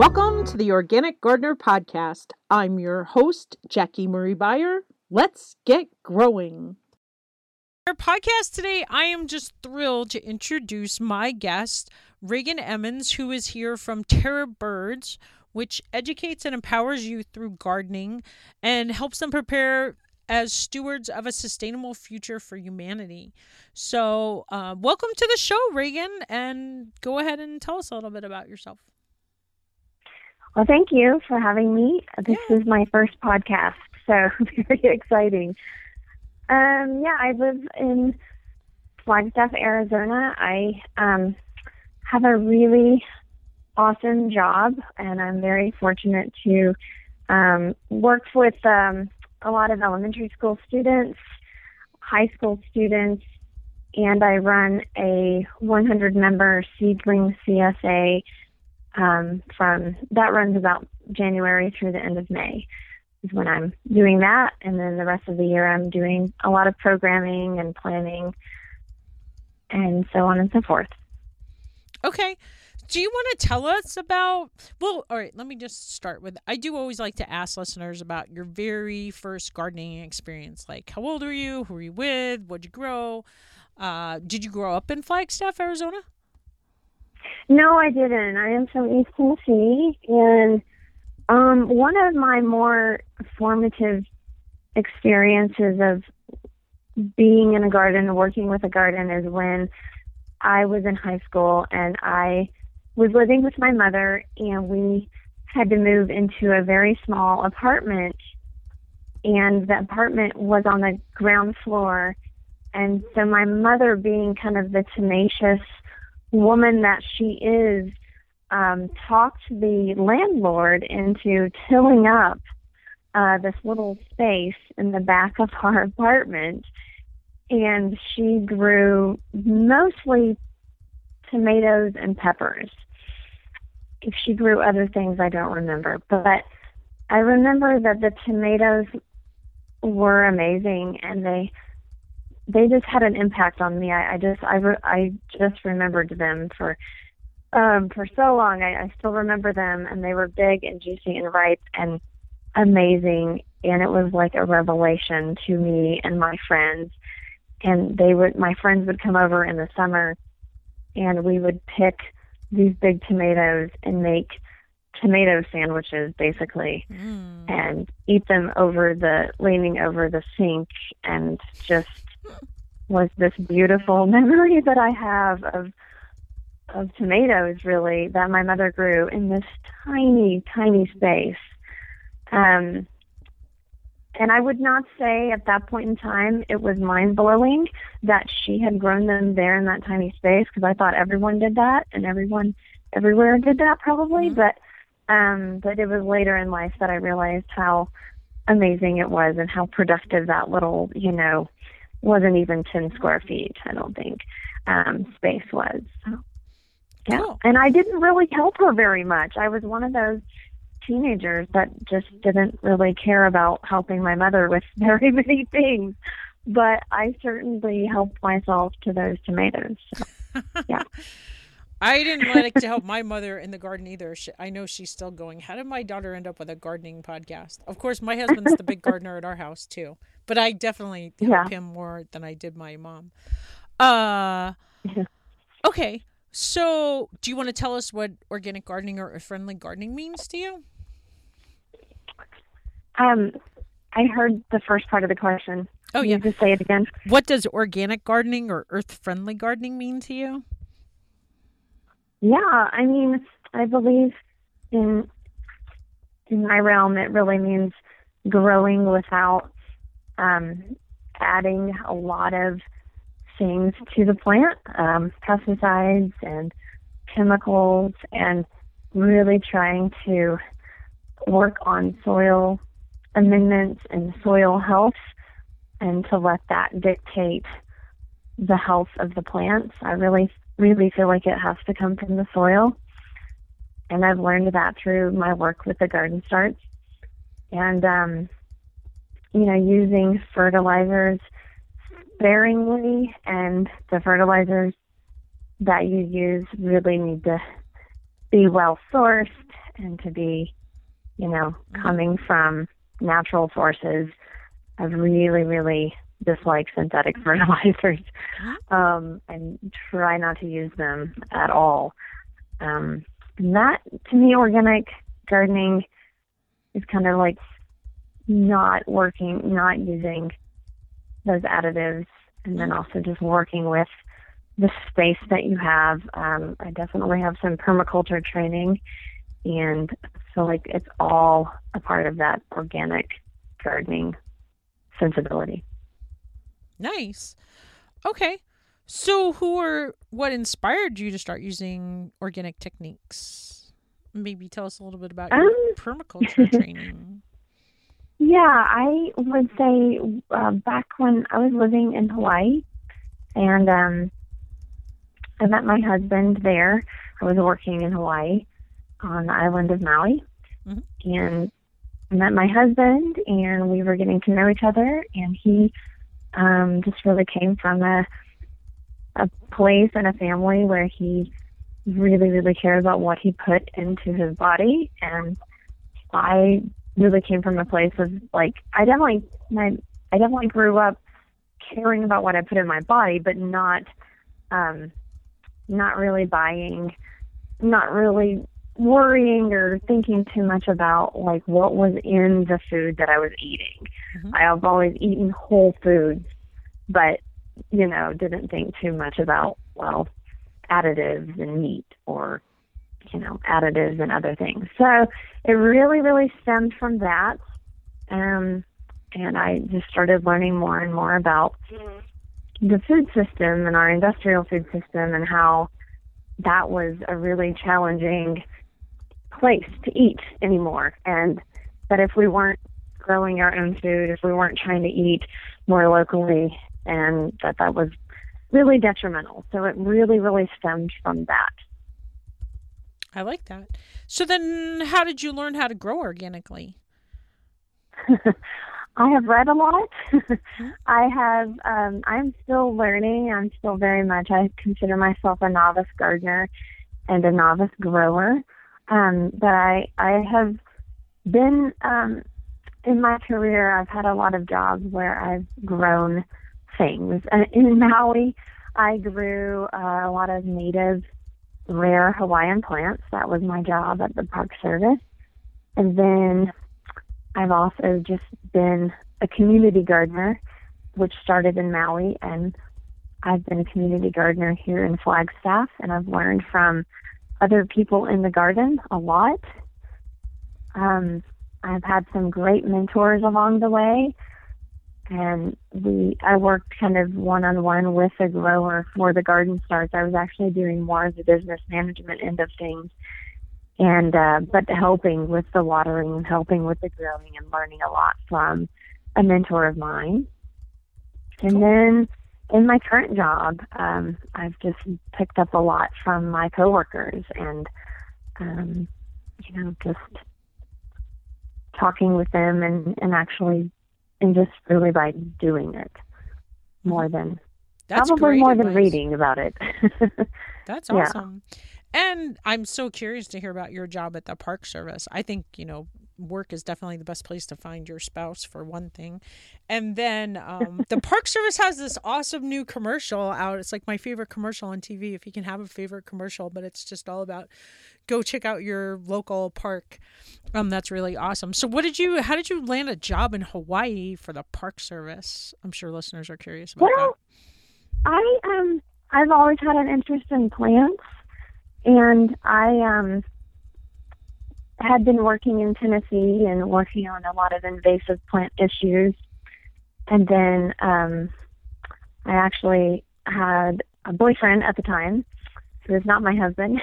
Welcome to the Organic Gardener Podcast. I'm your host, Jackie Marie Beyer. Let's get growing. Our podcast today, I am just thrilled to introduce my guest, Reagan Emmons, who is here from Terra Birds, which educates and empowers youth through gardening and helps them prepare as stewards of a sustainable future for humanity. So, uh, welcome to the show, Reagan, and go ahead and tell us a little bit about yourself. Well, thank you for having me. This yeah. is my first podcast, so very exciting. Um, yeah, I live in Flagstaff, Arizona. I um, have a really awesome job, and I'm very fortunate to um, work with um, a lot of elementary school students, high school students, and I run a 100 member seedling CSA um, from that runs about January through the end of May is when I'm doing that, and then the rest of the year I'm doing a lot of programming and planning, and so on and so forth. Okay. Do you want to tell us about? Well, all right, let me just start with I do always like to ask listeners about your very first gardening experience. Like, how old are you? Who are you with? What'd you grow? Uh, did you grow up in Flagstaff, Arizona? No, I didn't. I am from East Tennessee, and um, one of my more formative experiences of being in a garden, working with a garden, is when I was in high school and I was living with my mother, and we had to move into a very small apartment. And the apartment was on the ground floor. And so my mother, being kind of the tenacious woman that she is, um, talked the landlord into tilling up uh, this little space in the back of our apartment. And she grew mostly tomatoes and peppers. If she grew other things, I don't remember. But I remember that the tomatoes were amazing and they they just had an impact on me. I, I just I re, I just remembered them for um for so long. I, I still remember them and they were big and juicy and ripe and amazing and it was like a revelation to me and my friends. And they would my friends would come over in the summer and we would pick these big tomatoes and make tomato sandwiches basically mm. and eat them over the leaning over the sink and just was this beautiful memory that I have of of tomatoes really that my mother grew in this tiny tiny space um and I would not say at that point in time it was mind blowing that she had grown them there in that tiny space because I thought everyone did that and everyone everywhere did that probably. Mm-hmm. But um, but it was later in life that I realized how amazing it was and how productive that little you know wasn't even ten square feet I don't think um, space was. So, yeah, cool. and I didn't really help her very much. I was one of those teenagers that just didn't really care about helping my mother with very many things. But I certainly helped myself to those tomatoes. So, yeah. I didn't like to help my mother in the garden either. She, I know she's still going. How did my daughter end up with a gardening podcast? Of course, my husband's the big gardener at our house too, but I definitely help yeah. him more than I did my mom. Uh, okay. So, do you want to tell us what organic gardening or earth friendly gardening means to you? Um, I heard the first part of the question. Oh yeah, just say it again. What does organic gardening or earth-friendly gardening mean to you? Yeah, I mean, I believe in in my realm, it really means growing without um, adding a lot of things to the plant, um, pesticides and chemicals, and really trying to work on soil amendments and soil health and to let that dictate the health of the plants. I really, really feel like it has to come from the soil. And I've learned that through my work with the garden starts. And, um, you know, using fertilizers sparingly and the fertilizers that you use really need to be well sourced and to be, you know, coming from natural sources. I really, really dislike synthetic fertilizers um, and try not to use them at all. Um, and that, to me, organic gardening is kind of like not working, not using those additives, and then also just working with the space that you have. Um, I definitely have some permaculture training, and so like it's all a part of that organic gardening sensibility. Nice. Okay. So, who or what inspired you to start using organic techniques? Maybe tell us a little bit about your Um, permaculture training. Yeah, I would say uh, back when I was living in Hawaii, and um, I met my husband there. I was working in Hawaii on the island of Maui, Mhm. and I met my husband, and we were getting to know each other. And he um, just really came from a a place and a family where he really, really cared about what he put into his body, and I really came from a place of like I definitely my I definitely grew up caring about what I put in my body, but not um not really buying, not really worrying or thinking too much about like what was in the food that I was eating. Mhm. I have always eaten whole foods, but you know, didn't think too much about well additives and meat or you know additives and other things. So it really, really stemmed from that. Um, and I just started learning more and more about the food system and our industrial food system and how that was a really challenging place to eat anymore. And that if we weren't growing our own food, if we weren't trying to eat more locally, and that that was really detrimental. So it really, really stemmed from that. I like that. So then, how did you learn how to grow organically? I have read a lot. I have. Um, I'm still learning. I'm still very much. I consider myself a novice gardener and a novice grower. Um, but I I have been um, in my career. I've had a lot of jobs where I've grown things. And in Maui, I grew uh, a lot of native rare Hawaiian plants. That was my job at the Park Service. And then I've also just been a community gardener, which started in Maui, and I've been a community gardener here in Flagstaff, and I've learned from other people in the garden a lot. Um, I've had some great mentors along the way, and we I worked kind of one on one with a grower for the garden starts. I was actually doing more of the business management end of things and uh, but helping with the watering and helping with the growing and learning a lot from a mentor of mine. And then in my current job, um, I've just picked up a lot from my coworkers and um, you know just talking with them and and actually and just really by doing it mm-hmm. more than That's probably more than reading about it. That's Yeah. awesome. And I'm so curious to hear about your job at the Park Service. I think, you know, work is definitely the best place to find your spouse for one thing. And then um, the Park Service has this awesome new commercial out. It's like my favorite commercial on TV if you can have a favorite commercial, but it's just all about go check out your local park. Um that's really awesome. So what did you how did you land a job in Hawaii for the Park Service? I'm sure listeners are curious about Well, I um I've always had an interest in plants and I um had been working in Tennessee and working on a lot of invasive plant issues. And then um I actually had a boyfriend at the time who was not my husband.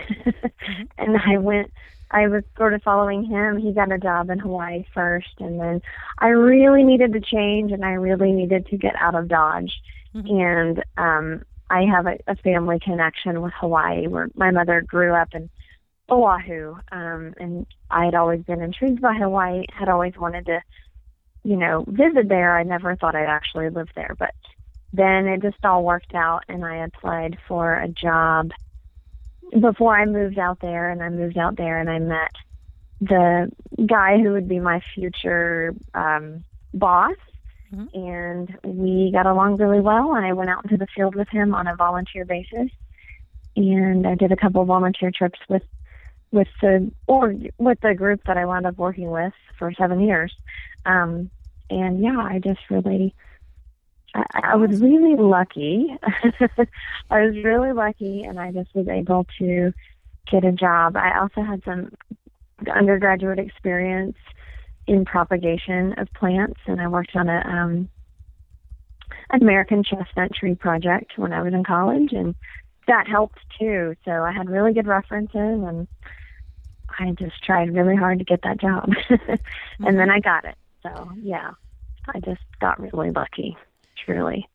and I went I was sort of following him. He got a job in Hawaii first and then I really needed to change and I really needed to get out of Dodge and um I have a, a family connection with Hawaii where my mother grew up in Oahu um and I had always been intrigued by Hawaii had always wanted to you know visit there I never thought I'd actually live there but then it just all worked out and I applied for a job before I moved out there and I moved out there and I met the guy who would be my future um, boss. Mm-hmm. And we got along really well, and I went out into the field with him on a volunteer basis. And I did a couple of volunteer trips with with the or with the group that I wound up working with for seven years. Um, and yeah, I just really, I, I was really lucky. I was really lucky, and I just was able to get a job. I also had some undergraduate experience in propagation of plants, and I worked on a um, an American chestnut tree project when I was in college, and that helped too. So I had really good references, and I just tried really hard to get that job, and then mm-hmm. I got it. So yeah, I just got really lucky, truly.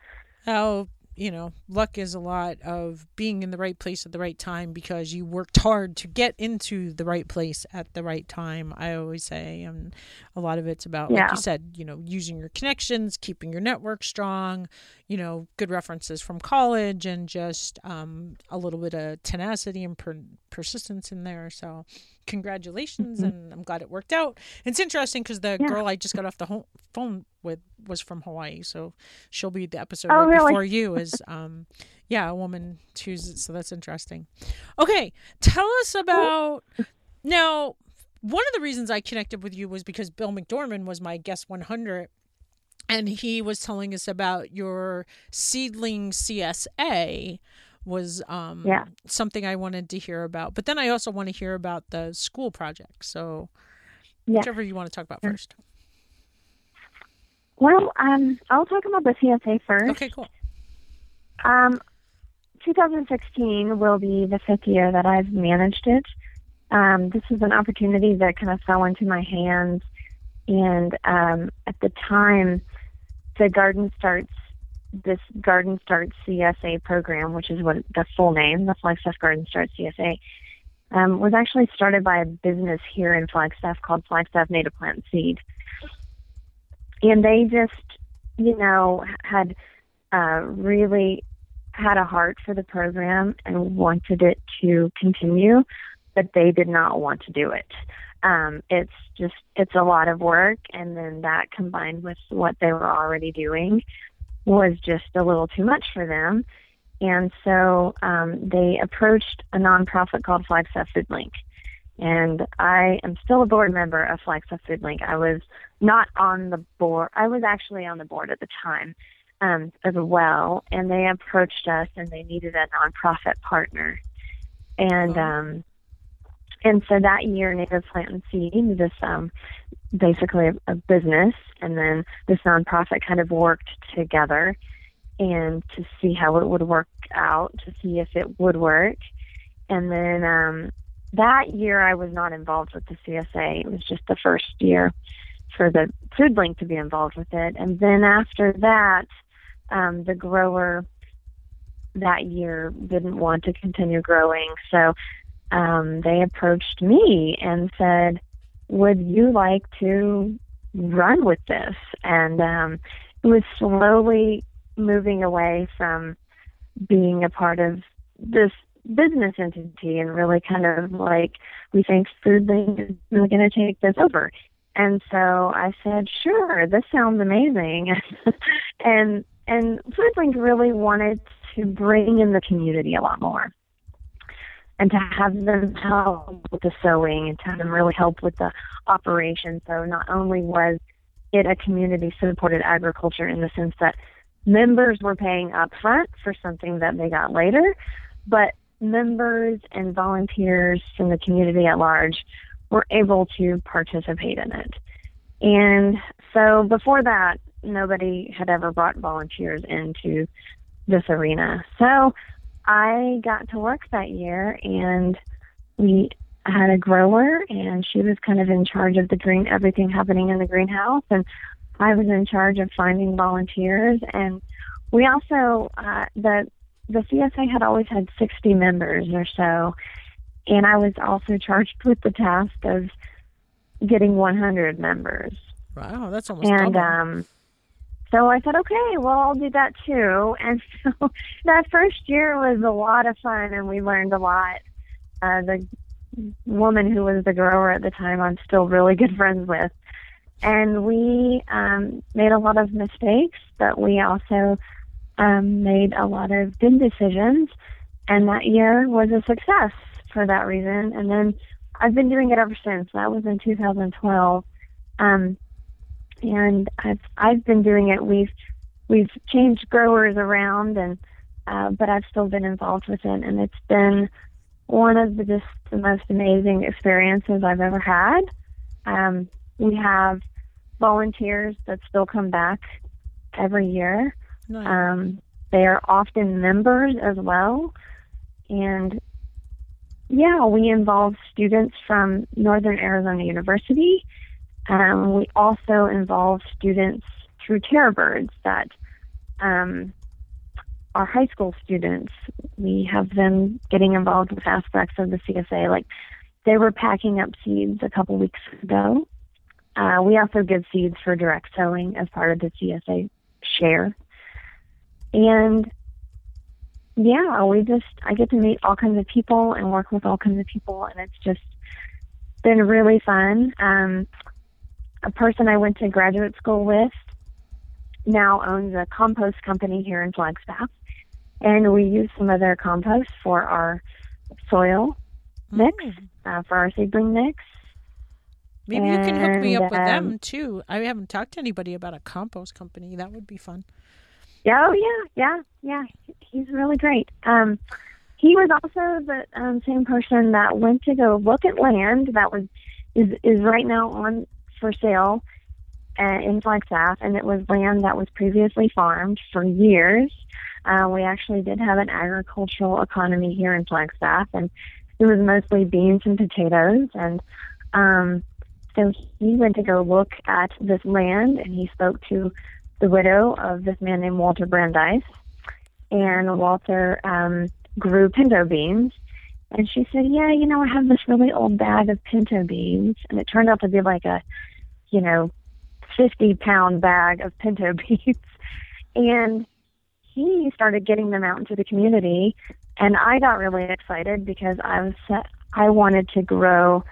How you know, luck is a lot of being in the right place at the right time because you worked hard to get into the right place at the right time. I always say, and a lot of it's about, yeah. like you said, you know, using your connections, keeping your network strong, you know, good references from college, and just um, a little bit of tenacity and per- persistence in there. So, congratulations mm-hmm. and i'm glad it worked out it's interesting because the yeah. girl i just got off the home, phone with was from hawaii so she'll be the episode oh, right really? before you is um yeah a woman chooses so that's interesting okay tell us about now one of the reasons i connected with you was because bill mcdorman was my guest 100 and he was telling us about your seedling csa was um, yeah. something I wanted to hear about. But then I also want to hear about the school project. So, yeah. whichever you want to talk about first. Well, um, I'll talk about the CSA first. Okay, cool. Um, 2016 will be the fifth year that I've managed it. Um, this is an opportunity that kind of fell into my hands, and um, at the time, the Garden Starts this Garden Starts CSA program, which is what the full name, the Flagstaff Garden Starts CSA, um, was actually started by a business here in Flagstaff called Flagstaff Native Plant Seed. And they just, you know, had uh, really had a heart for the program and wanted it to continue, but they did not want to do it. Um, it's just, it's a lot of work. And then that combined with what they were already doing was just a little too much for them. And so um, they approached a nonprofit called Flagstaff Food Link. And I am still a board member of Flagstaff Food Link. I was not on the board, I was actually on the board at the time um, as well. And they approached us and they needed a nonprofit partner. And um, and so that year, Native Plant and Seed, this um, basically a, a business, and then this nonprofit kind of worked together and to see how it would work out, to see if it would work. And then um, that year, I was not involved with the CSA. It was just the first year for the Food Link to be involved with it. And then after that, um, the grower that year didn't want to continue growing. So um, they approached me and said, Would you like to run with this? And um, it was slowly moving away from being a part of this business entity and really kind of like, we think Food Link is really going to take this over. And so I said, sure, this sounds amazing. and and Food Link really wanted to bring in the community a lot more and to have them help with the sewing and to have them really help with the operation. So not only was it a community supported agriculture in the sense that members were paying up front for something that they got later, but members and volunteers in the community at large were able to participate in it. And so before that, nobody had ever brought volunteers into this arena. So I got to work that year and we had a grower and she was kind of in charge of the green everything happening in the greenhouse and I was in charge of finding volunteers and we also uh the the CSA had always had 60 members or so and I was also charged with the task of getting 100 members. Wow, that's almost and double. um so I said, okay, well, I'll do that too. And so that first year was a lot of fun, and we learned a lot. Uh, the woman who was the grower at the time, I'm still really good friends with. And we um, made a lot of mistakes, but we also um, made a lot of good decisions. And that year was a success for that reason. And then I've been doing it ever since. That was in 2012. Um, and I've I've been doing it. We've we've changed growers around, and uh, but I've still been involved with it, and it's been one of the just the most amazing experiences I've ever had. Um, we have volunteers that still come back every year. Nice. Um, they are often members as well, and yeah, we involve students from Northern Arizona University. Um, we also involve students through Terra Birds that um, our high school students, we have them getting involved with aspects of the CSA. Like they were packing up seeds a couple weeks ago. Uh, we also give seeds for direct sowing as part of the CSA share. And yeah, we just, I get to meet all kinds of people and work with all kinds of people, and it's just been really fun. Um, a person I went to graduate school with now owns a compost company here in Flagstaff and we use some of their compost for our soil mix, mm. uh, for our seedling mix. Maybe and, you can hook me up with um, them too. I haven't talked to anybody about a compost company. That would be fun. Yeah, oh yeah, yeah, yeah. He's really great. Um, he was also the um, same person that went to go look at land that was is is right now on for sale uh, in Flagstaff, and it was land that was previously farmed for years uh, we actually did have an agricultural economy here in Flagstaff, and it was mostly beans and potatoes. And um, so he went to go look at this land, and he spoke to the widow of this man named Walter Brandeis. And Walter um, grew pinto beans. And she said, Yeah, you know, I have this really old bag of pinto beans. And it turned out to be like a, you know, 50 pound bag of pinto beans. and he started getting them out into the community, and I got really excited because I was I wanted to grow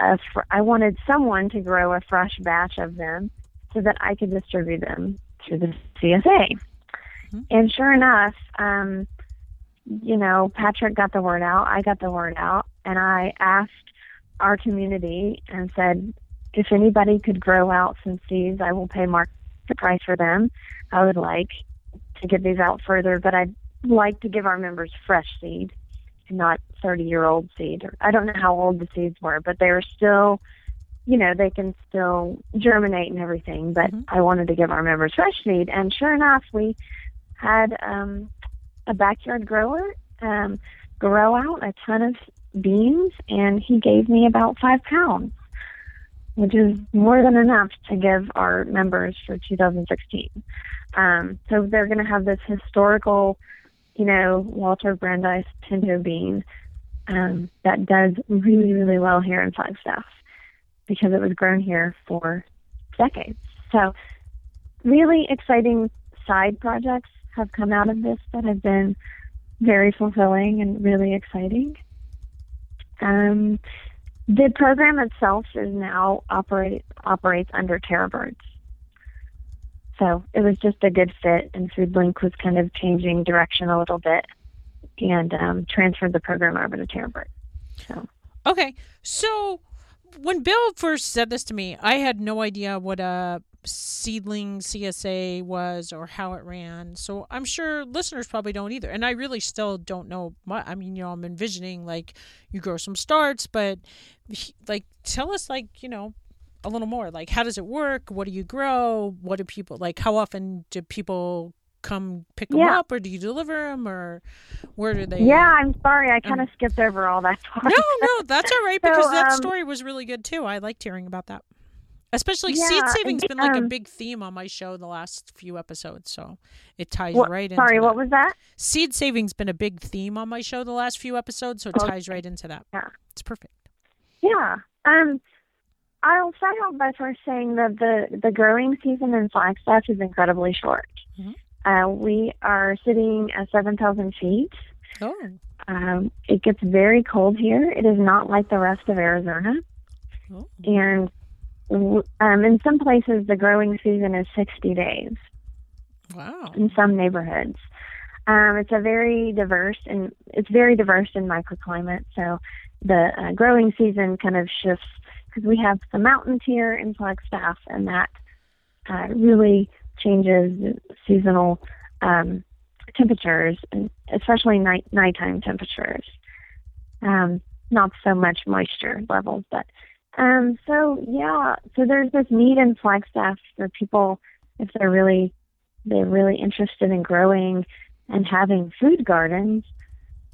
a fr- I wanted someone to grow a fresh batch of them so that I could distribute them through the CSA. Mm-hmm. And sure enough, um, you know, Patrick got the word out, I got the word out, and I asked our community and said, if anybody could grow out some seeds, I will pay market price for them. I would like to get these out further, but I'd like to give our members fresh seed and not 30 year old seed. I don't know how old the seeds were, but they were still, you know, they can still germinate and everything. But mm-hmm. I wanted to give our members fresh seed. And sure enough, we had um, a backyard grower um, grow out a ton of beans, and he gave me about five pounds which is more than enough to give our members for 2016. Um, so they're going to have this historical, you know, Walter Brandeis pinto bean um, that does really, really well here in Flagstaff because it was grown here for decades. So really exciting side projects have come out of this that have been very fulfilling and really exciting. Um, the program itself is now operate operates under Terra Birds. So it was just a good fit, and FoodLink was kind of changing direction a little bit and um, transferred the program over to Terra Bird. So okay, so when Bill first said this to me, I had no idea what a seedling CSA was or how it ran. So I'm sure listeners probably don't either. And I really still don't know. I mean, you know, I'm envisioning like you grow some starts, but like tell us like, you know, a little more. Like how does it work? What do you grow? What do people like how often do people come pick them yeah. up or do you deliver them or where do they yeah i'm sorry i kind of um, skipped over all that part no no that's all right because so, that um, story was really good too i liked hearing about that Especially yeah, seed saving's been like um, a big theme on my show the last few episodes, so it ties what, right into Sorry, what was that? Seed saving's been a big theme on my show the last few episodes, so it okay. ties right into that. Yeah. It's perfect. Yeah. Um I'll start off by first saying that the the growing season in Flagstaff is incredibly short. Mm-hmm. Uh, we are sitting at 7,000 feet. Oh. Um, it gets very cold here. It is not like the rest of Arizona. Oh. And um, in some places, the growing season is 60 days. Wow. In some neighborhoods. Um, it's a very diverse and it's very diverse in microclimate. So the uh, growing season kind of shifts because we have the mountains here in Flagstaff, and that uh, really changes seasonal um, temperatures, and especially night nighttime temperatures. Um, not so much moisture levels, but um, so yeah, so there's this need in Flagstaff for people if they're really they're really interested in growing and having food gardens.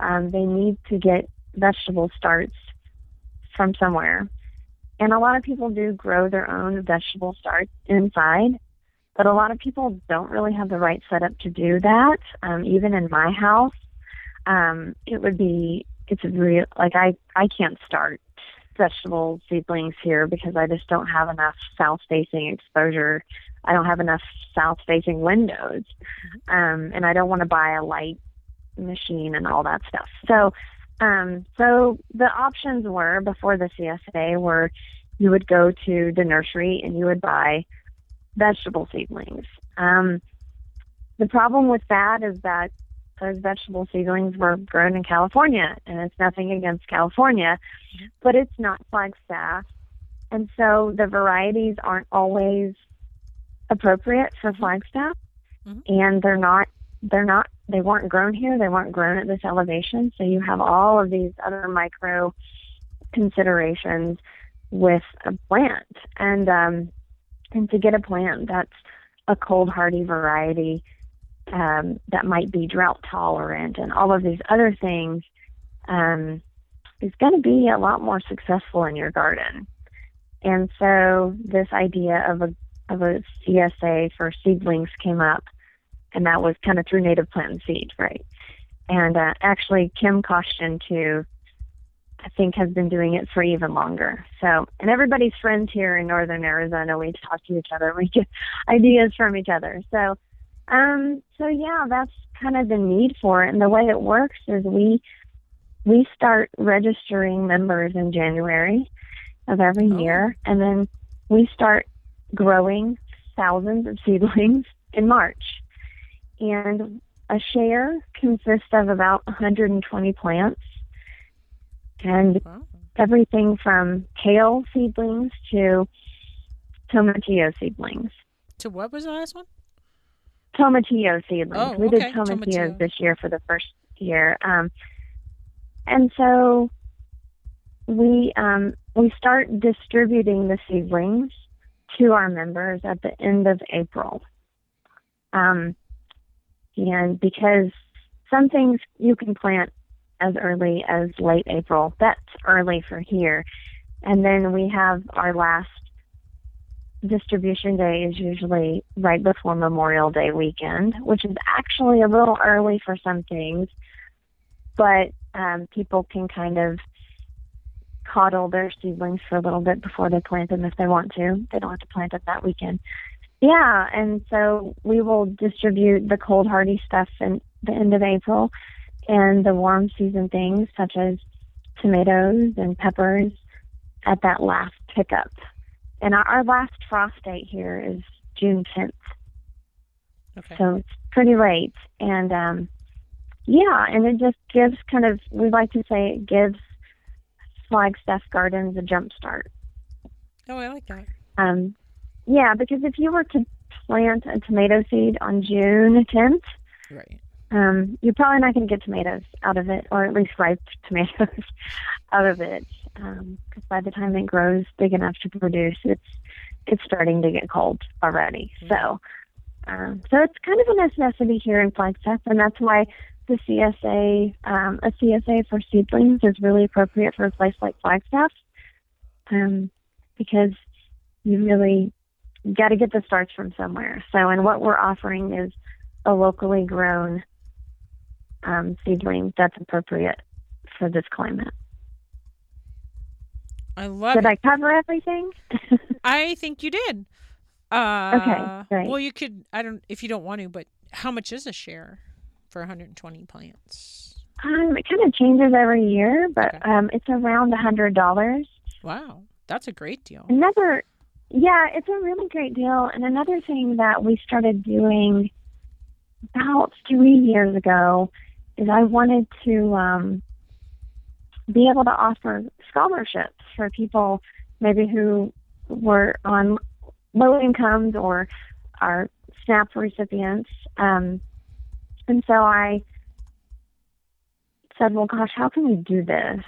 Um, they need to get vegetable starts from somewhere. And a lot of people do grow their own vegetable starts inside, but a lot of people don't really have the right setup to do that. Um, even in my house, um, it would be it's real like I I can't start vegetable seedlings here because I just don't have enough south facing exposure. I don't have enough south facing windows. Um, and I don't want to buy a light machine and all that stuff. So um, so the options were before the CSA were you would go to the nursery and you would buy vegetable seedlings. Um, the problem with that is that those vegetable seedlings were grown in California, and it's nothing against California, but it's not Flagstaff. And so the varieties aren't always appropriate for Flagstaff, mm-hmm. and they're not they're not they weren't grown here they weren't grown at this elevation so you have all of these other micro considerations with a plant and um and to get a plant that's a cold hardy variety um, that might be drought tolerant and all of these other things um, is going to be a lot more successful in your garden. And so this idea of a of a CSA for seedlings came up and that was kind of through native plant and seed, right? And uh, actually, Kim Kostin too, I think, has been doing it for even longer. So, and everybody's friends here in northern Arizona. We talk to each other, we get ideas from each other. So, um, so yeah, that's kind of the need for it. And the way it works is we we start registering members in January of every oh. year, and then we start growing thousands of seedlings in March and a share consists of about 120 plants and wow. everything from kale seedlings to tomatillo seedlings. To what was the last one? Tomatillo seedlings. Oh, we okay. did tomatillos tomatillo. this year for the first year. Um, and so we um, we start distributing the seedlings to our members at the end of April. Um, and because some things you can plant as early as late April, that's early for here. And then we have our last distribution day is usually right before Memorial Day weekend, which is actually a little early for some things, but um, people can kind of coddle their seedlings for a little bit before they plant them if they want to. They don't have to plant them that weekend. Yeah, and so we will distribute the cold hardy stuff in the end of April and the warm season things such as tomatoes and peppers at that last pickup. And our, our last frost date here is June 10th. Okay. So it's pretty late. And um, yeah, and it just gives kind of, we like to say it gives Flagstaff Gardens a jump start. Oh, I like that. Um, yeah, because if you were to plant a tomato seed on June 10th, right. Um, you're probably not going to get tomatoes out of it, or at least ripe tomatoes out of it, because um, by the time it grows big enough to produce, it's it's starting to get cold already. Mm-hmm. So, um, so it's kind of a necessity here in Flagstaff, and that's why the CSA, um, a CSA for seedlings, is really appropriate for a place like Flagstaff, um, because you really got to get the starts from somewhere. So, and what we're offering is a locally grown um, seedling that's appropriate for this climate. I love did it. I cover everything? I think you did. Uh, okay, great. Well, you could. I don't if you don't want to, but how much is a share for 120 plants? Um, it kind of changes every year, but Okay. um, it's around hundred dollars. Wow, that's a great deal. Another, yeah, it's a really great deal. And another thing that we started doing about three years ago is I wanted to um, be able to offer scholarships for people maybe who were on low incomes or are SNAP recipients. Um, and so I said, well, gosh, how can we do this?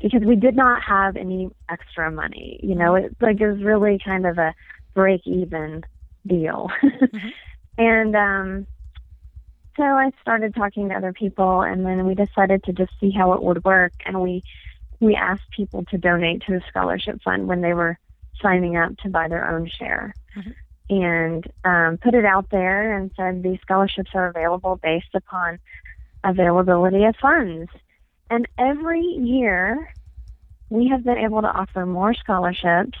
Because we did not have any extra money. You know, it like it was really kind of a break even deal. And um so I started talking to other people and then we decided to just see how it would work and we we asked people to donate to the scholarship fund when they were signing up to buy their own share. Mhm. And um, put it out there and said these scholarships are available based upon availability of funds. And every year we have been able to offer more scholarships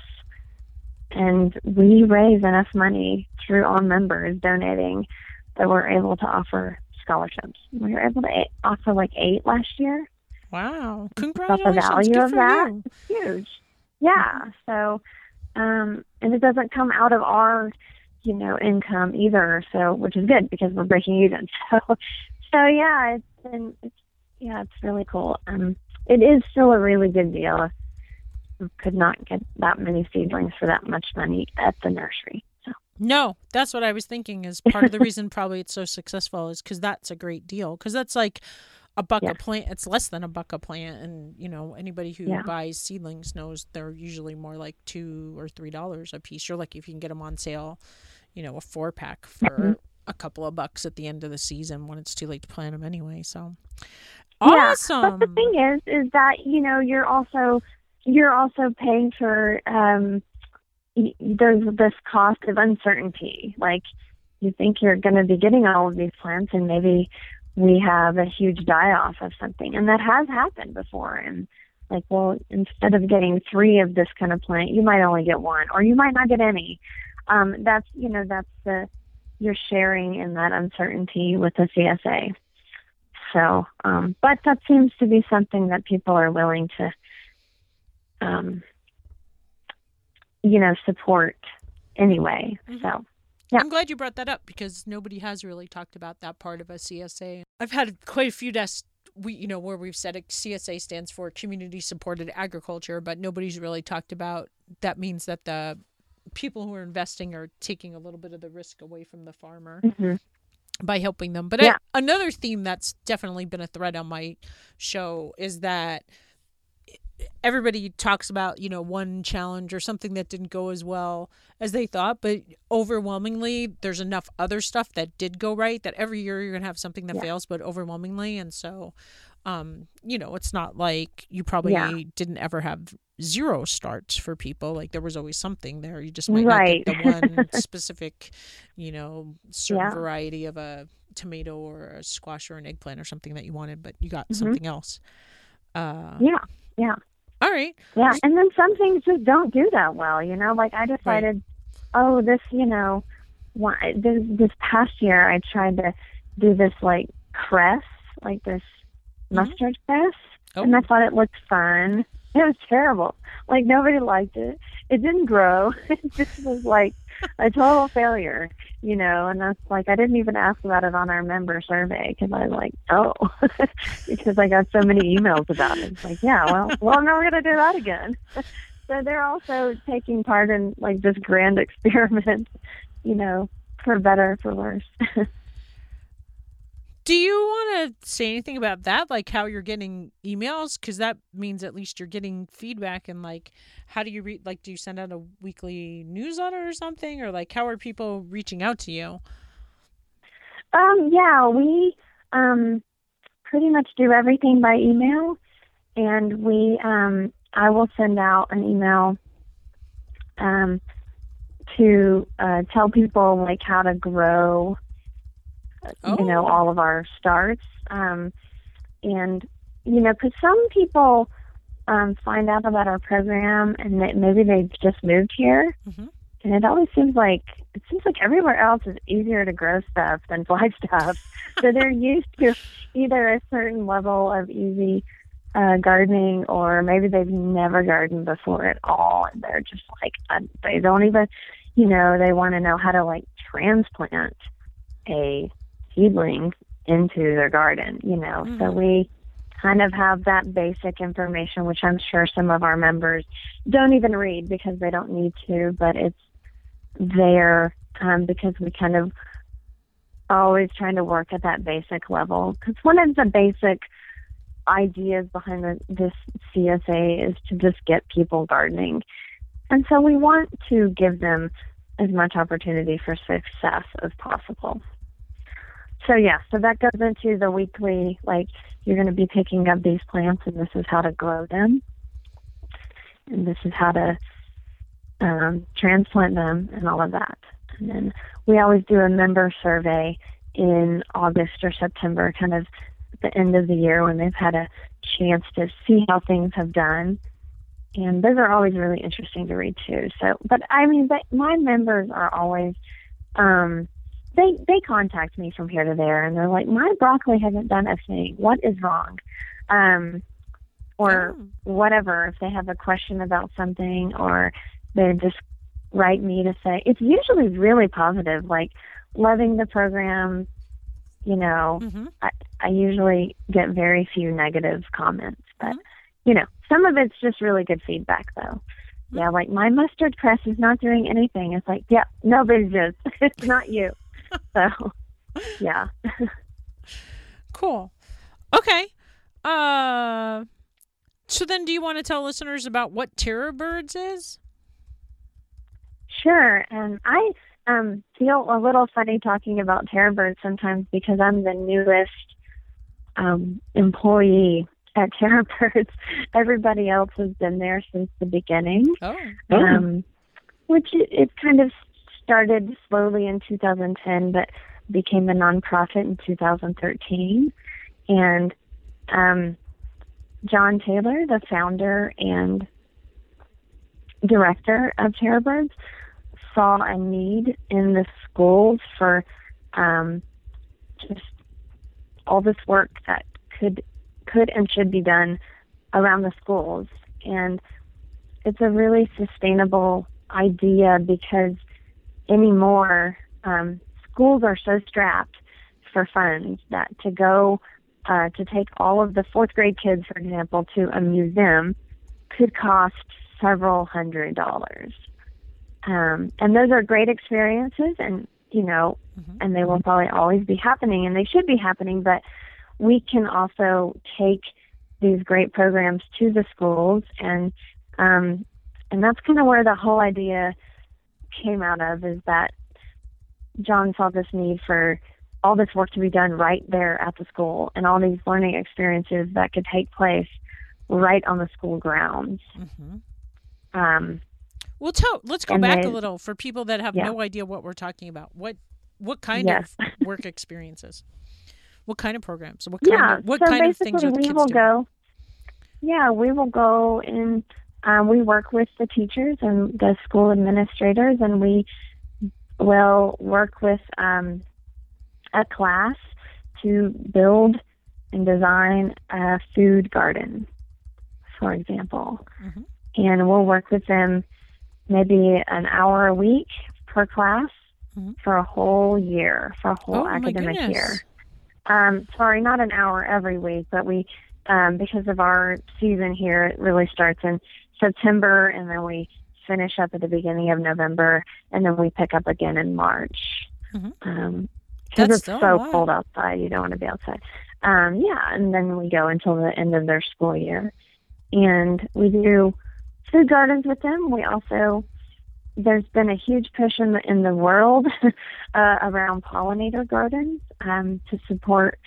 and we raise enough money through all members donating that we're able to offer scholarships. We were able to offer like eight last year. Wow, the congratulations! value Good of that. you. Huge. Yeah. So, um, and it doesn't come out of our, you know, income either. So, which is good because we're breaking even. So, so yeah, it's been, it's, yeah, it's really cool. Um, it is still a really good deal. We could not get that many seedlings for that much money at the nursery. No, that's what I was thinking. Is part of the reason probably it's so successful is because that's a great deal. Because that's like a buck Yeah. a plant. It's less than a buck a plant, and you know anybody who Yeah. buys seedlings knows they're usually more like two or three dollars a piece. You're lucky if you can get them on sale. You know, a four pack for Mhm. a couple of bucks at the end of the season when it's too late to plant them anyway. So Yeah, awesome. But the thing is, is that you know you're also you're also paying for um, there's this cost of uncertainty. Like you think you're going to be getting all of these plants, and maybe we have a huge die off of something, and that has happened before. And like, well, instead of getting three of this kind of plant, you might only get one, or you might not get any. Um, that's you know that's the you're sharing in that uncertainty with the CSA. So, um, but that seems to be something that people are willing to, um, you know, support anyway. Mhm. So, yeah. I'm glad you brought that up because nobody has really talked about that part of a CSA. I've had quite a few desks we you know where we've said a CSA stands for community supported agriculture, but nobody's really talked about that means that the people who are investing are taking a little bit of the risk away from the farmer mhm. by helping them. But Yeah. I, another theme that's definitely been a thread on my show is that everybody talks about, you know, one challenge or something that didn't go as well as they thought, but overwhelmingly there's enough other stuff that did go right that every year you're going to have something that Yeah. fails, but overwhelmingly and so um, you know, it's not like you probably Yeah. didn't ever have zero starts for people. Like there was always something there. You just might not Right. get the one specific, you know, certain Yeah. variety of a tomato or a squash or an eggplant or something that you wanted, but you got Mhm. something else. Uh, yeah, yeah, All right. yeah. And then some things just don't do that well. You know, like I decided, oh, this, you know, why, this this past year I tried to do this like cress, like this Mhm. mustard cress. Oh, and I thought it looked fun. It was terrible. Like nobody liked it. It didn't grow. It just was like a total failure, you know. And that's like I didn't even ask about it on our member survey because I was like, oh, because I got so many emails about it. It's like, yeah, well, well, I'm never gonna do that again. so they're also taking part in like this grand experiment, you know, for better for worse. Do you want to say anything about that? Like how you're getting emails? Because that means at least you're getting feedback and like, how do you read? Like, do you send out a weekly newsletter or something? Or like, how are people reaching out to you? Um, yeah, we um, pretty much do everything by email, and we um, I will send out an email um, to uh, tell people like how to grow, uh, you know, Oh. all of our starts, um, and you know, because some people um, find out about our program and that maybe they've just moved here, Mhm. and it always seems like it seems like everywhere else is easier to grow stuff than fly stuff. so they're used to either a certain level of easy uh, gardening or maybe they've never gardened before at all and they're just like uh, they don't even you know they want to know how to like transplant a seedling into their garden you know mm-hmm. so we kind of have that basic information which i'm sure some of our members don't even read because they don't need to but it's there um, because we kind of always trying to work at that basic level because one of the basic ideas behind the, this CSA is to just get people gardening. And so we want to give them as much opportunity for success as possible. So yeah, so that goes into the weekly like you're going to be picking up these plants and this is how to grow them. And this is how to um, transplant them and all of that. And then we always do a member survey in August or September, kind of at the end of the year when they've had a chance to see how things have done. And those are always really interesting to read too. So, but I mean, but my members are always, um, they they contact me from here to there, and they're like, my broccoli hasn't done a thing. What is wrong? Um, or oh. whatever. If they have a question about something, or they just write me to say, it's usually really positive, like loving the program, you know, mm-hmm. I, I usually get very few negative comments, but mm-hmm. you know, some of it's just really good feedback though. Mm-hmm. Yeah, like my mustard press is not doing anything. It's like, yeah, nobody's just. it's not you. so, yeah. cool. Okay. Uh so then do you want to tell listeners about what Terra Birds is? Sure. And I um, feel a little funny talking about Terra Birds sometimes because I'm the newest um, employee at Terra Birds. Everybody else has been there since the beginning. Oh. Um, which it, it kind of started slowly in 2010, but became a nonprofit in 2013. And um, John Taylor, the founder and director of Terra Birds, saw a need in the schools for um, just all this work that could could and should be done around the schools and it's a really sustainable idea because anymore um, schools are so strapped for funds that to go uh, to take all of the fourth grade kids, for example, to a museum could cost several hundred dollars. Um, and those are great experiences, and you know, mm-hmm. and they will probably always be happening, and they should be happening. But we can also take these great programs to the schools, and um, and that's kind of where the whole idea came out of. Is that John saw this need for all this work to be done right there at the school, and all these learning experiences that could take place right on the school grounds. Mm-hmm. Um, well, tell. Let's go back a little for people that have yeah. no idea what we're talking about. What what kind yes. of work experiences? What kind of programs? What kind yeah. of what so kind of things we will go. Yeah, we will go and um, we work with the teachers and the school administrators, and we will work with um, a class to build and design a food garden, for example. Mm-hmm. And we'll work with them maybe an hour a week per class mm-hmm. for a whole year, for a whole oh, academic year. Um, sorry, not an hour every week, but we, um, because of our season here, it really starts in September and then we finish up at the beginning of November and then we pick up again in March. Mm-hmm. Um, because it's so cold outside, you don't want to be outside. Um, yeah, and then we go until the end of their school year. And we do food gardens with them. We also there's been a huge push in the in the world uh, around pollinator gardens um, to support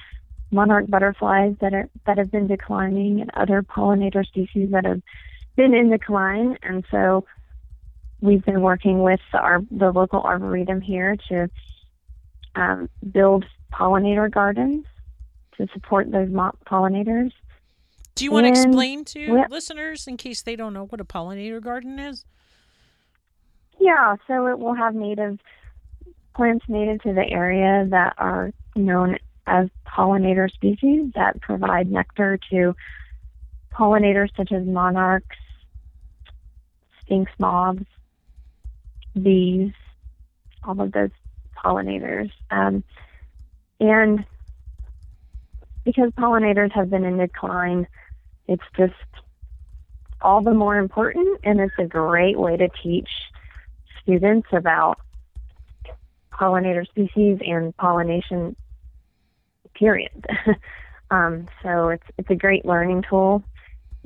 monarch butterflies that are that have been declining and other pollinator species that have been in decline. And so we've been working with our the local arboretum here to um, build pollinator gardens to support those pollinators. Do you want to explain to listeners in case they don't know what a pollinator garden is? Yeah, so it will have native plants native to the area that are known as pollinator species that provide nectar to pollinators such as monarchs, sphinx moths, bees, all of those pollinators. Um, and because pollinators have been in decline, it's just all the more important, and it's a great way to teach students about pollinator species and pollination. Period. um, so it's it's a great learning tool,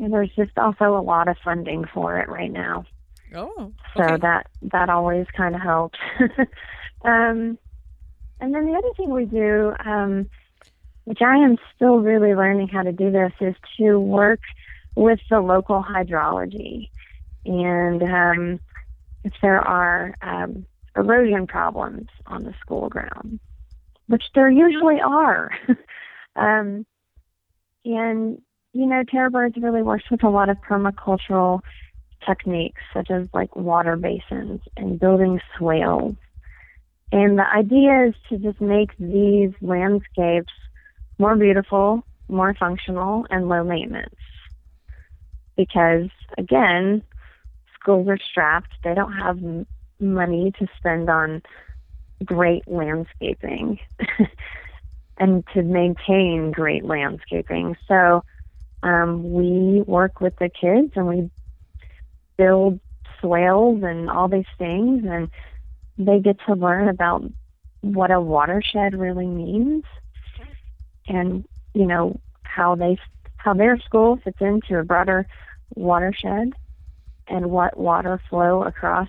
and there's just also a lot of funding for it right now. Oh, so that that always kind of helps. um, and then the other thing we do, um, which I am still really learning how to do this, is to work with the local hydrology. And um, if there are um, erosion problems on the school ground, which there usually are, um, and you know, Terra Birds really works with a lot of permacultural techniques, such as like water basins and building swales. And the idea is to just make these landscapes more beautiful, more functional, and low maintenance because again, schools are strapped. They don't have money to spend on great landscaping and to maintain great landscaping. So um, we work with the kids and we build swales and all these things, and they get to learn about what a watershed really means and you know how they how their school fits into a broader watershed and what water flow across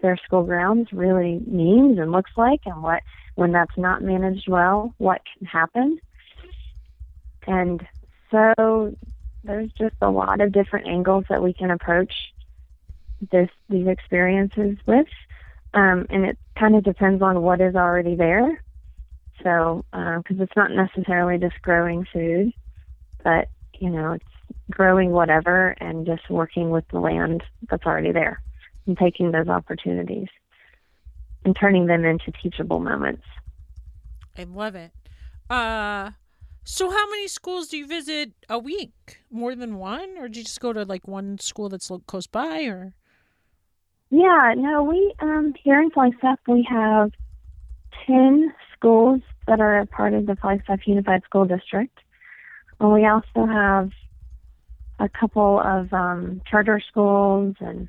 their school grounds really means and looks like and what when that's not managed well what can happen. And so there's just a lot of different angles that we can approach this these experiences with um, and it kind of depends on what is already there so because uh, it's not necessarily just growing food but you know it's growing whatever and just working with the land that's already there and taking those opportunities and turning them into teachable moments. I love it. Uh so how many schools do you visit a week? More than one or do you just go to like one school that's close by or Yeah, no, we um here in Flagstaff we have 10 schools that are a part of the Flagstaff Unified School District. And we also have a couple of um, charter schools, and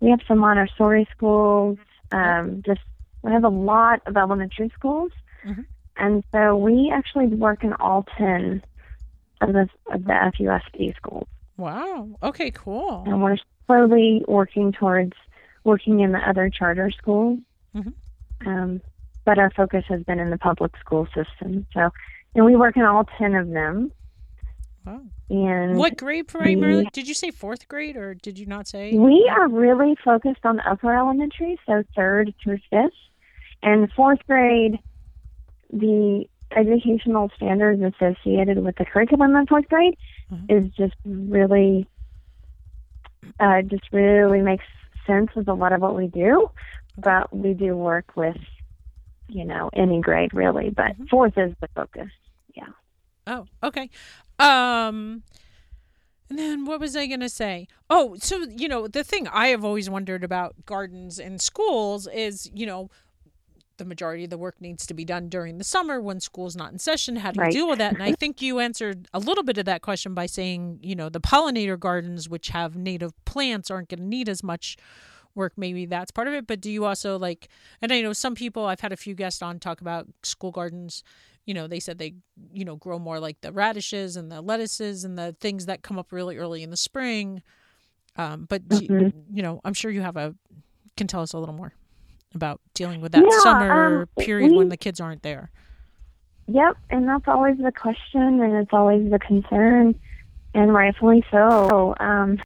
we have some Montessori schools. Um, just we have a lot of elementary schools, mm-hmm. And so we actually work in all ten of the of the FUSD schools. Wow. Okay. Cool. And we're slowly working towards working in the other charter schools. Mm-hmm. Um, but our focus has been in the public school system. So, and we work in all ten of them. Wow. And what grade primarily? We, did you say fourth grade or did you not say? We are really focused on upper elementary, so third through fifth. And fourth grade, the educational standards associated with the curriculum in fourth grade mm-hmm. is just really, uh, just really makes sense with a lot of what we do. But we do work with, you know, any grade really. But mm-hmm. fourth is the focus. Yeah. Oh, okay. Um, and then what was I going to say? Oh, so, you know, the thing I have always wondered about gardens in schools is, you know, the majority of the work needs to be done during the summer when school's not in session. How do you right. deal with that? And I think you answered a little bit of that question by saying, you know, the pollinator gardens, which have native plants, aren't going to need as much work. Maybe that's part of it. But do you also like, and I know some people, I've had a few guests on talk about school gardens you know, they said they, you know, grow more like the radishes and the lettuces and the things that come up really early in the spring. Um, but mm-hmm. you, you, know, I'm sure you have a can tell us a little more about dealing with that yeah, summer um, period we, when the kids aren't there. Yep, and that's always the question, and it's always the concern, and rightfully so. Um,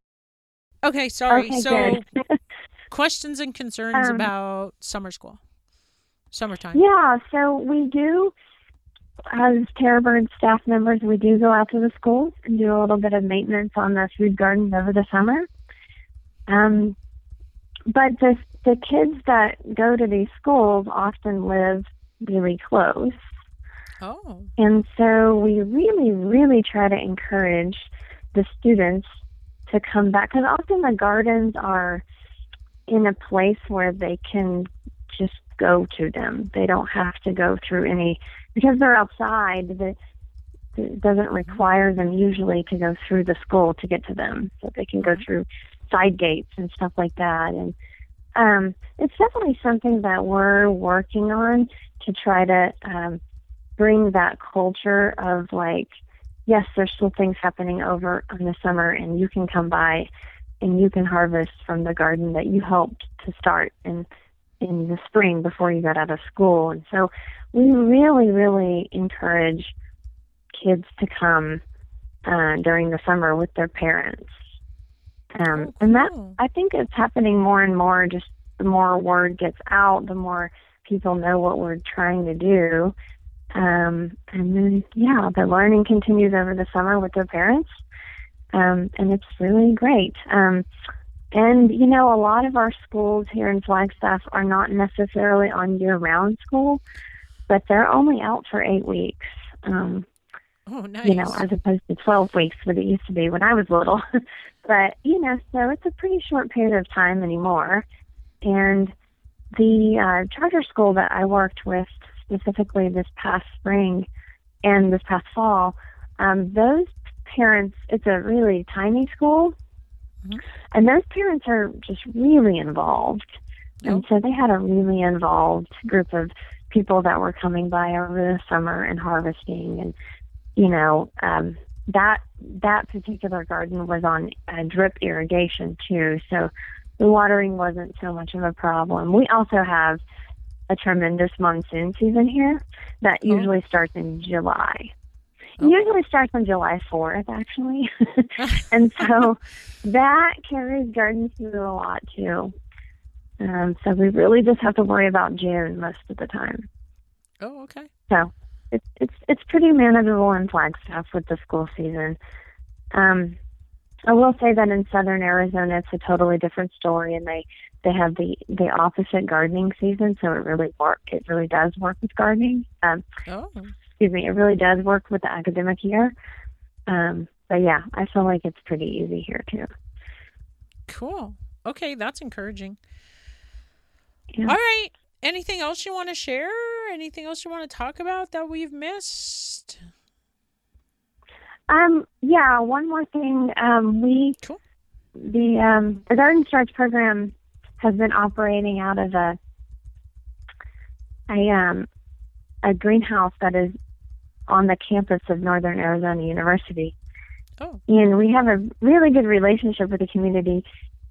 okay, sorry. Okay, so, questions and concerns um, about summer school, summertime. Yeah, so we do as Terra Bird staff members, we do go out to the schools and do a little bit of maintenance on the food gardens over the summer. Um, but the the kids that go to these schools often live really close. Oh. And so we really, really try to encourage the students to come back because often the gardens are in a place where they can just go to them. They don't have to go through any because they're outside. The, it doesn't require them usually to go through the school to get to them, so they can go Mhm. through side gates and stuff like that. And um, it's definitely something that we're working on to try to um, bring that culture of like, yes, there's still things happening over in the summer, and you can come by and you can harvest from the garden that you helped to start in in the spring before you got out of school. And so we really, really encourage kids to come uh, during the summer with their parents. Um, Oh, And that. I think it's happening more and more. Just the more word gets out, the more people know what we're trying to do. Um, and then, yeah, the learning continues over the summer with their parents. Um, and it's really great. Um, and, you know, a lot of our schools here in Flagstaff are not necessarily on year round school, but they're only out for eight weeks. Um, Oh, nice. you know, as opposed to 12 weeks, what it used to be when I was little. but, you know, so it's a pretty short period of time anymore. And the uh, charter school that I worked with specifically this past spring and this past fall, um, those parents, it's a really tiny school, Mhm. and those parents are just really involved. And Oh. so they had a really involved group of people that were coming by over the summer and harvesting and you know um that that particular garden was on uh, drip irrigation too so the watering wasn't so much of a problem we also have a tremendous monsoon season here that Oh. usually starts in july Oh. usually starts on july 4th actually and so that carries gardens through a lot too um, so we really just have to worry about june most of the time oh, okay. so it's it's it's pretty manageable in Flagstaff with the school season. Um, I will say that in southern Arizona, it's a totally different story, and they they have the the opposite gardening season, so it really work it really does work with gardening. Um, Oh. excuse me, it really does work with the academic year. Um, but yeah, I feel like it's pretty easy here too. Cool. Okay, that's encouraging. Yeah. All right. Anything else you want to share? Anything else you want to talk about that we've missed? Um, yeah, one more thing. Um, we Cool. the um, the Garden Starts program has been operating out of a a um a greenhouse that is on the campus of Northern Arizona University, Oh. and we have a really good relationship with the community,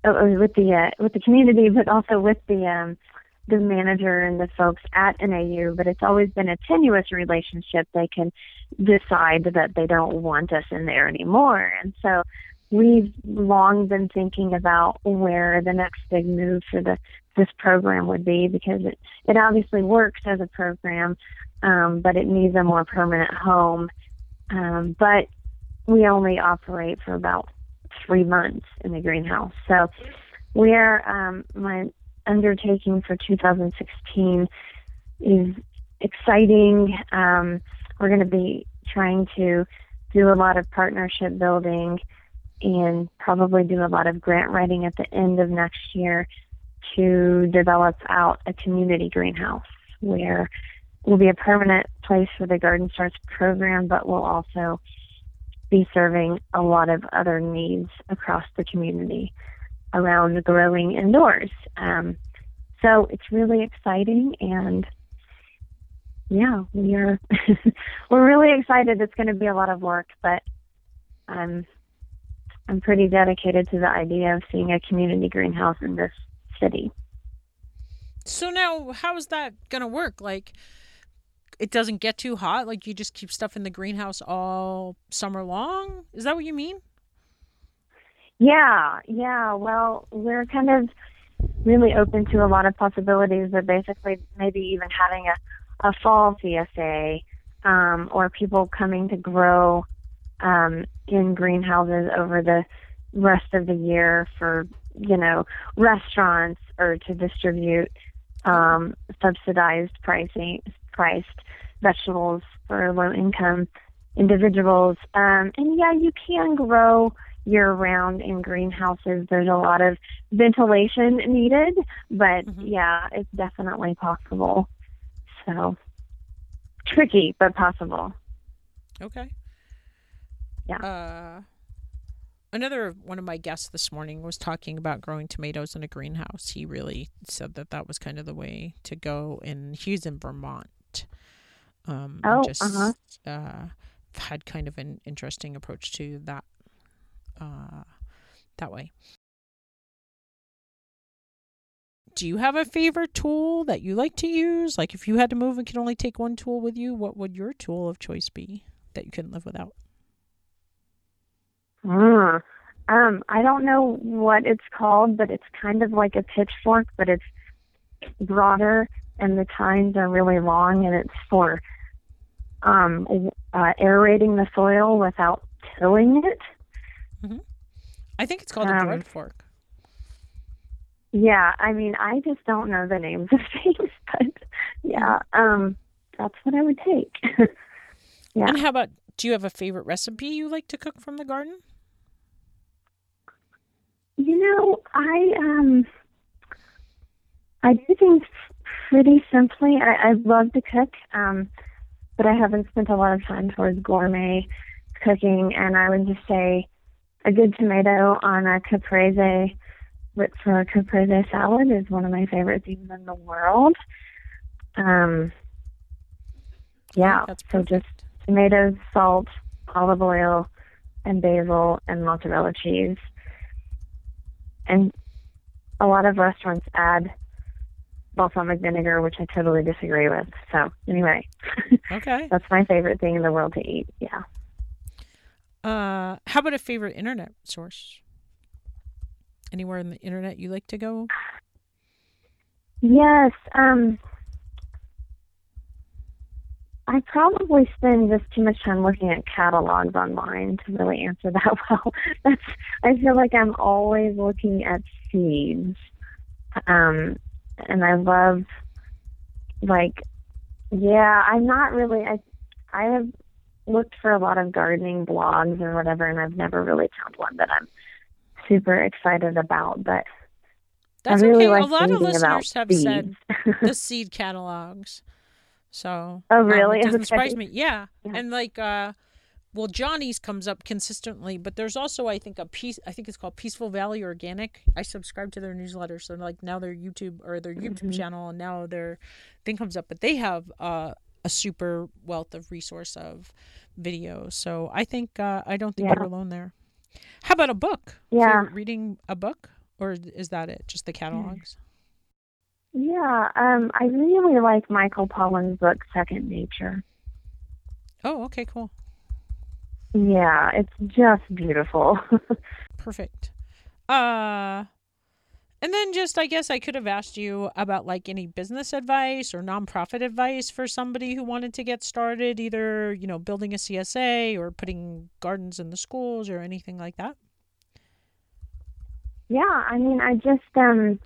uh, with the uh, with the community, but also with the um, the manager and the folks at NAU. But it's always been a tenuous relationship. They can decide that they don't want us in there anymore, and so we've long been thinking about where the next big move for the this program would be because it it obviously works as a program, um, but it needs a more permanent home. Um, but we only operate for about three months in the greenhouse, so we are um, my undertaking for 2016 is exciting. Um, we're going to be trying to do a lot of partnership building and probably do a lot of grant writing at the end of next year to develop out a community greenhouse where will be a permanent place for the Garden Starts program, but will also be serving a lot of other needs across the community around growing indoors. Um, so it's really exciting and yeah, we are we're really excited. It's going to be a lot of work, but I'm I'm pretty dedicated to the idea of seeing a community greenhouse in this city. So now, how is that gonna work? Like, it doesn't get too hot. Like, you just keep stuff in the greenhouse all summer long. Is that what you mean? Yeah, yeah. Well, we're kind of really open to a lot of possibilities, but basically maybe even having a, a fall CSA um, or people coming to grow um, in greenhouses over the rest of the year for you know, restaurants or to distribute um, subsidized pricing priced vegetables for low income individuals. Um, and yeah, you can grow year round in greenhouses. There's a lot of ventilation needed, but mm-hmm. yeah, it's definitely possible. So tricky, but possible. Okay. Yeah. Uh, another one of my guests this morning was talking about growing tomatoes in a greenhouse. He really said that that was kind of the way to go, and he's in Vermont. Um, oh, just uh-huh. uh, had kind of an interesting approach to that. Uh, that way. Do you have a favorite tool that you like to use? Like, if you had to move and could only take one tool with you, what would your tool of choice be that you couldn't live without? Mm. Um, I don't know what it's called, but it's kind of like a pitchfork, but it's broader and the tines are really long, and it's for um, uh, aerating the soil without tilling it. Mm-hmm. I think it's called um, a broadfork. Yeah, I mean, I just don't know the names of things, but yeah, mm-hmm. um, that's what I would take. yeah. And how about? Do you have a favorite recipe you like to cook from the garden? You know, I um I do things pretty simply. I, I love to cook, um, but I haven't spent a lot of time towards gourmet cooking. And I would just say a good tomato on a caprese for a caprese salad is one of my favorite things in the world. Um, yeah, so just tomatoes, salt, olive oil, and basil and mozzarella cheese and a lot of restaurants add balsamic vinegar, which I totally disagree with. So anyway, okay, that's my favorite thing in the world to eat. Yeah. Uh, how about a favorite internet source? Anywhere in the internet you like to go? Yes. Um, I probably spend just too much time looking at catalogs online to really answer that well. That's I feel like I'm always looking at seeds. Um and I love like yeah, I'm not really I I have looked for a lot of gardening blogs or whatever and I've never really found one that I'm super excited about, but that's I really okay. Like a lot of listeners have seeds. said the seed catalogs. So Oh really? Um, it doesn't surprise me. Yeah. yeah. And like uh well Johnny's comes up consistently, but there's also I think a piece I think it's called Peaceful Valley Organic. I subscribe to their newsletter, so like now their YouTube or their YouTube mm-hmm. channel and now their thing comes up, but they have uh a super wealth of resource of videos. So I think uh I don't think yeah. you're alone there. How about a book? Yeah. reading a book or is that it? Just the catalogs? Yeah, um, I really like Michael Pollan's book, Second Nature. Oh, okay, cool. Yeah, it's just beautiful. Perfect. Uh and then just I guess I could have asked you about like any business advice or nonprofit advice for somebody who wanted to get started, either, you know, building a CSA or putting gardens in the schools or anything like that. Yeah, I mean, I just um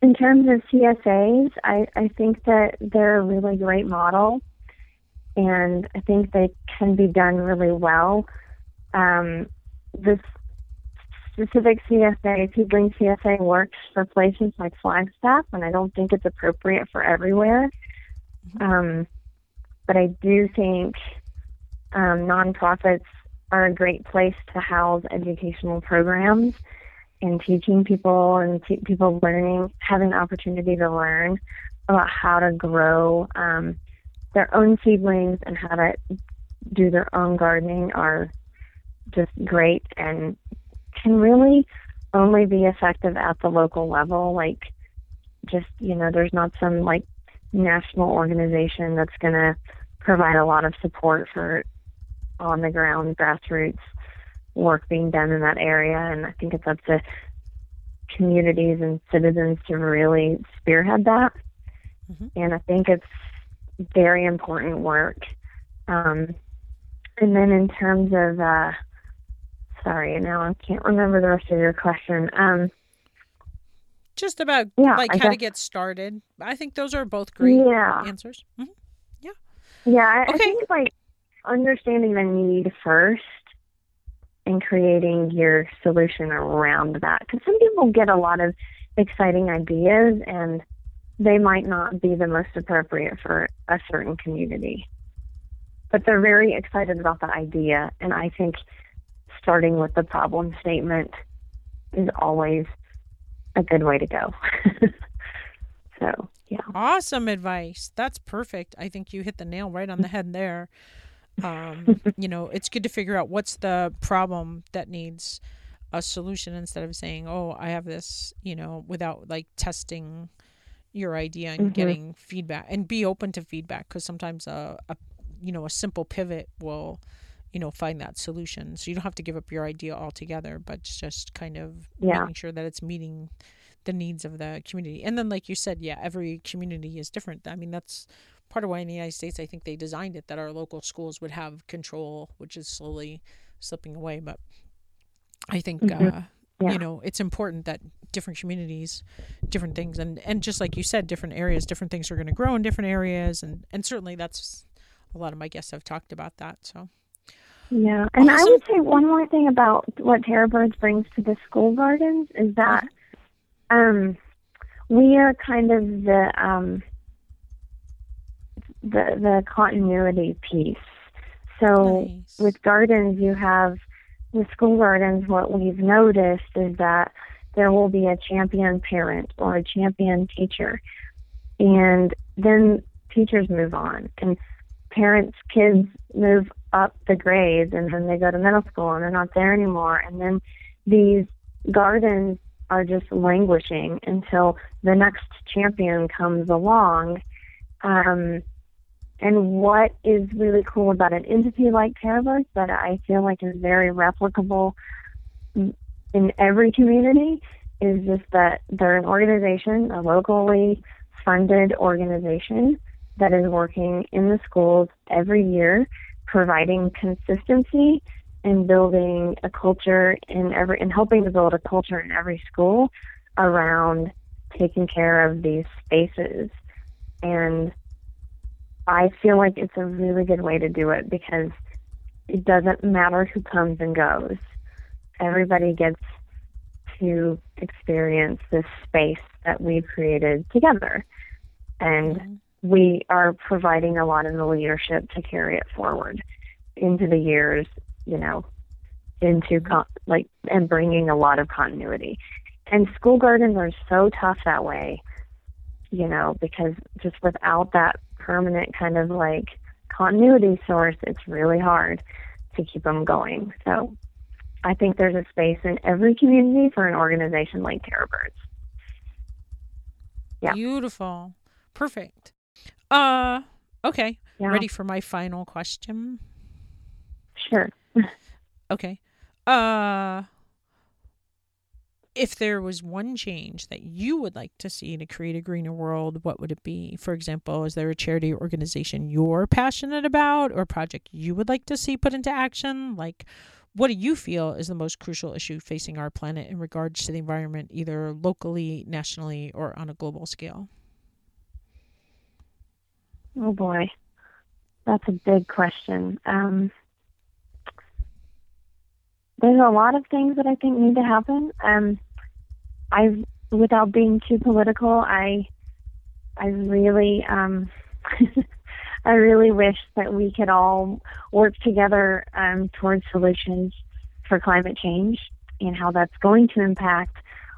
in terms of CSAs, I, I think that they're a really great model, and I think they can be done really well. Um, this specific CSA, seedling CSA, works for places like Flagstaff, and I don't think it's appropriate for everywhere. Mm-hmm. Um, but I do think um, nonprofits are a great place to house educational programs and teaching people and te- people learning, having the opportunity to learn about how to grow um, their own seedlings and how to do their own gardening are just great and can really only be effective at the local level. Like, just, you know, there's not some like national organization that's going to provide a lot of support for on the ground grassroots work being done in that area, and I think it's up to communities and citizens to really spearhead that. Mm-hmm. And I think it's very important work. Um, and then in terms of, uh, sorry, now I can't remember the rest of your question. Um, just about Yeah, like I how to get started. I think those are both great Yeah. answers. Mhm. Yeah, I, I Okay. think like understanding the need first and creating your solution around that. Because some people get a lot of exciting ideas and they might not be the most appropriate for a certain community. But they're very excited about the idea. And I think starting with the problem statement is always a good way to go. so, yeah. Awesome advice. That's perfect. I think you hit the nail right on the head there. Um, you know, it's good to figure out what's the problem that needs a solution instead of saying, "Oh, I have this," you know, without like testing your idea and Mhm. getting feedback and be open to feedback because sometimes a, a you know, a simple pivot will you know find that solution so you don't have to give up your idea altogether but just kind of Yeah. making sure that it's meeting the needs of the community and then like you said yeah every community is different i mean that's part of why in the united states i think they designed it that our local schools would have control which is slowly slipping away but i think Mhm. uh Yeah. you know it's important that different communities different things and and just like you said different areas different things are going to grow in different areas and and certainly that's a lot of my guests have talked about that so Yeah, and I would say one more thing about what Terra Birds brings to the school gardens is that um, we are kind of the um, the the continuity piece. So nice. with gardens, you have with school gardens. What we've noticed is that there will be a champion parent or a champion teacher, and then teachers move on, and parents' kids move up the grades, and then they go to middle school, and they're not there anymore, and then these gardens are just languishing until the next champion comes along. Um, and what is really cool about an entity like Terra Birds that I feel like is very replicable in every community is just that they're an organization, a locally funded organization that is working in the schools every year, providing consistency and building a culture in every and helping to build a culture in every school around taking care of these spaces. And I feel like it's a really good way to do it because it doesn't matter who comes and goes. Everybody gets to experience this space that we've created together. And Mhm. We are providing a lot of the leadership to carry it forward into the years, you know, into con- like and bringing a lot of continuity. And school gardens are so tough that way, you know, because just without that permanent kind of like continuity source, it's really hard to keep them going. So I think there's a space in every community for an organization like Terra Birds. Yeah. Beautiful. Perfect. Uh okay. Yeah, Ready for my final question? sure. Okay. Uh if there was one change that you would like to see to create a greener world, what would it be? For example, is there a charity or organization you're passionate about or a project you would like to see put into action? Like what do you feel is the most crucial issue facing our planet in regards to the environment, either locally, nationally, or on a global scale? Oh boy, that's a big question. Um, there's a lot of things that I think need to happen. Um, I, without being too political, I, I really, um, I really wish that we could all work together um, towards solutions for climate change and how that's going to impact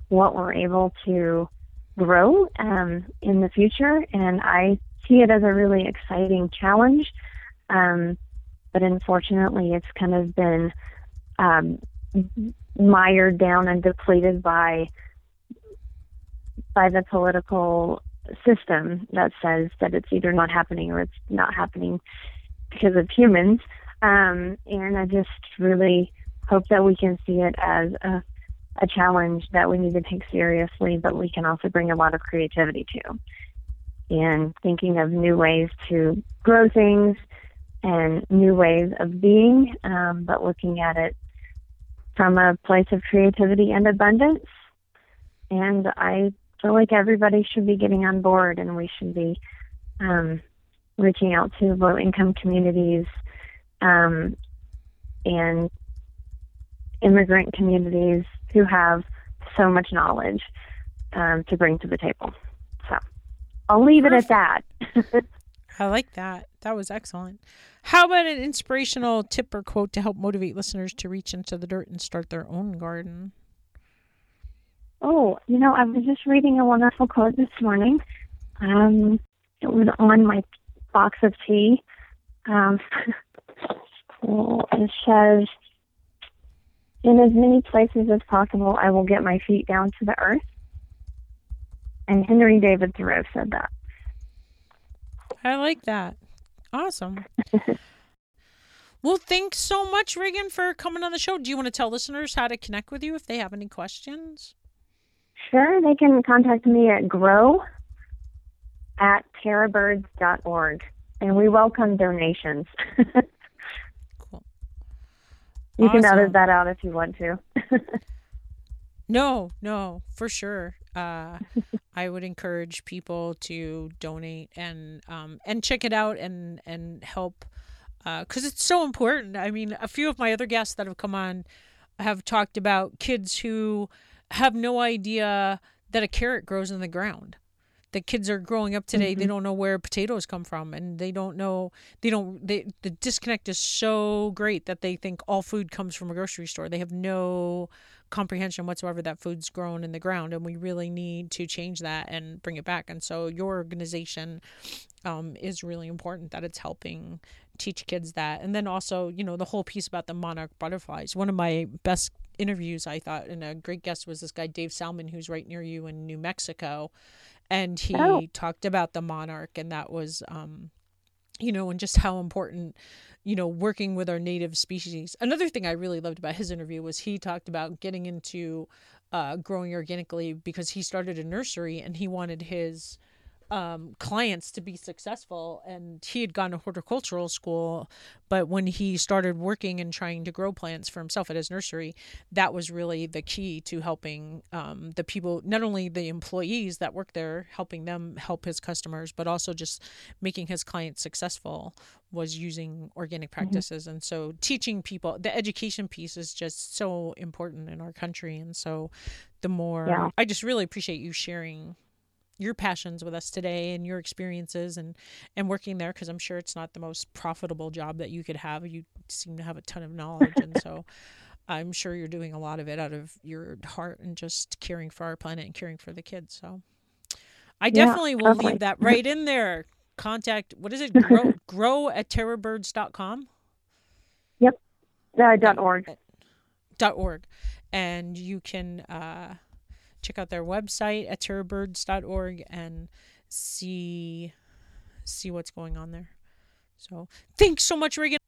what we're able to grow um, in the future. And I see it as a really exciting challenge. Um, but unfortunately, it's kind of been um, mired down and depleted by by the political system that says that it's either not happening or it's not happening because of humans. Um, and I just really hope that we can see it as a, a challenge that we need to take seriously, but we can also bring a lot of creativity to and thinking of new ways to grow things and new ways of being, um, but looking at it from a place of creativity and abundance. And I feel like everybody should be getting on board, and we should be um, reaching out to low income communities um, and immigrant communities who have so much knowledge um, to bring to the table. I'll leave Perfect. it at that. I like that. That was excellent. How about an inspirational tip or quote to help motivate listeners to reach into the dirt and start their own garden? Oh, you know, I was just reading a wonderful quote this morning. Um, it was on my box of tea. Um, it says, In as many places as possible, I will get my feet down to the earth. And Henry David Thoreau said that. I like that. Awesome. well, thanks so much, Regan, for coming on the show. Do you want to tell listeners how to connect with you if they have any questions? Sure. They can contact me at grow at terrabirds.org. And we welcome donations. cool. You awesome. can edit that out if you want to. no, no, for sure. Uh, I would encourage people to donate and um, and check it out and and help because uh, it's so important. I mean, a few of my other guests that have come on have talked about kids who have no idea that a carrot grows in the ground. The kids are growing up today; mm-hmm. they don't know where potatoes come from, and they don't know they don't. They, the disconnect is so great that they think all food comes from a grocery store. They have no comprehension whatsoever that food's grown in the ground and we really need to change that and bring it back. And so your organization um, is really important that it's helping teach kids that. And then also you know the whole piece about the monarch butterflies. One of my best interviews i thought and a great guest was this guy dave salmon who's right near you in new mexico. And he oh. talked about the monarch and that was um, you know and just how important you know, working with our native species. Another thing I really loved about his interview was he talked about getting into uh, growing organically because he started a nursery and he wanted his um, clients to be successful. And he had gone to horticultural school, but when he started working and trying to grow plants for himself at his nursery, that was really the key to helping um, the people, not only the employees that work there, helping them help his customers, but also just making his clients successful was using organic mm-hmm. practices. Mm-hmm. And so teaching people, the education piece is just so important in our country. And so the more, yeah. I just really appreciate you sharing your passions with us today and your experiences and and working there because I'm sure it's not the most profitable job that you could have. You seem to have a ton of knowledge and so I'm sure you're doing a lot of it out of your heart and just caring for our planet and caring for the kids. So I definitely yeah, will leave that right in there. Contact what is it? Grow grow at terrabirds.com. Yep. Uh, dot org. Dot org. And you can uh check out their website at terrabirds.org and see see what's going on there. So thanks so much, Reagan.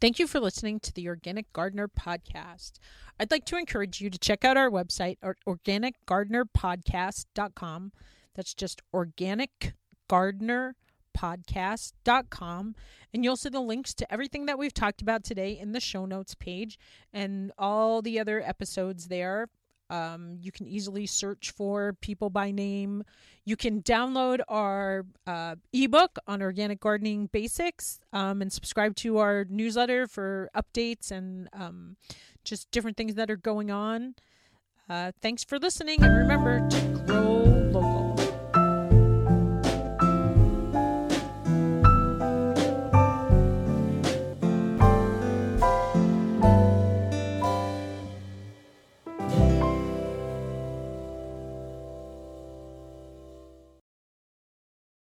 Thank you for listening to the Organic Gardener podcast. I'd like to encourage you to check out our website organicgardenerpodcast.com. That's just organicgardenerpodcast.com. And you'll see the links to everything that we've talked about today in the show notes page and all the other episodes there um, you can easily search for people by name. You can download our uh, ebook on organic gardening basics um, and subscribe to our newsletter for updates and um, just different things that are going on. Uh, thanks for listening, and remember to grow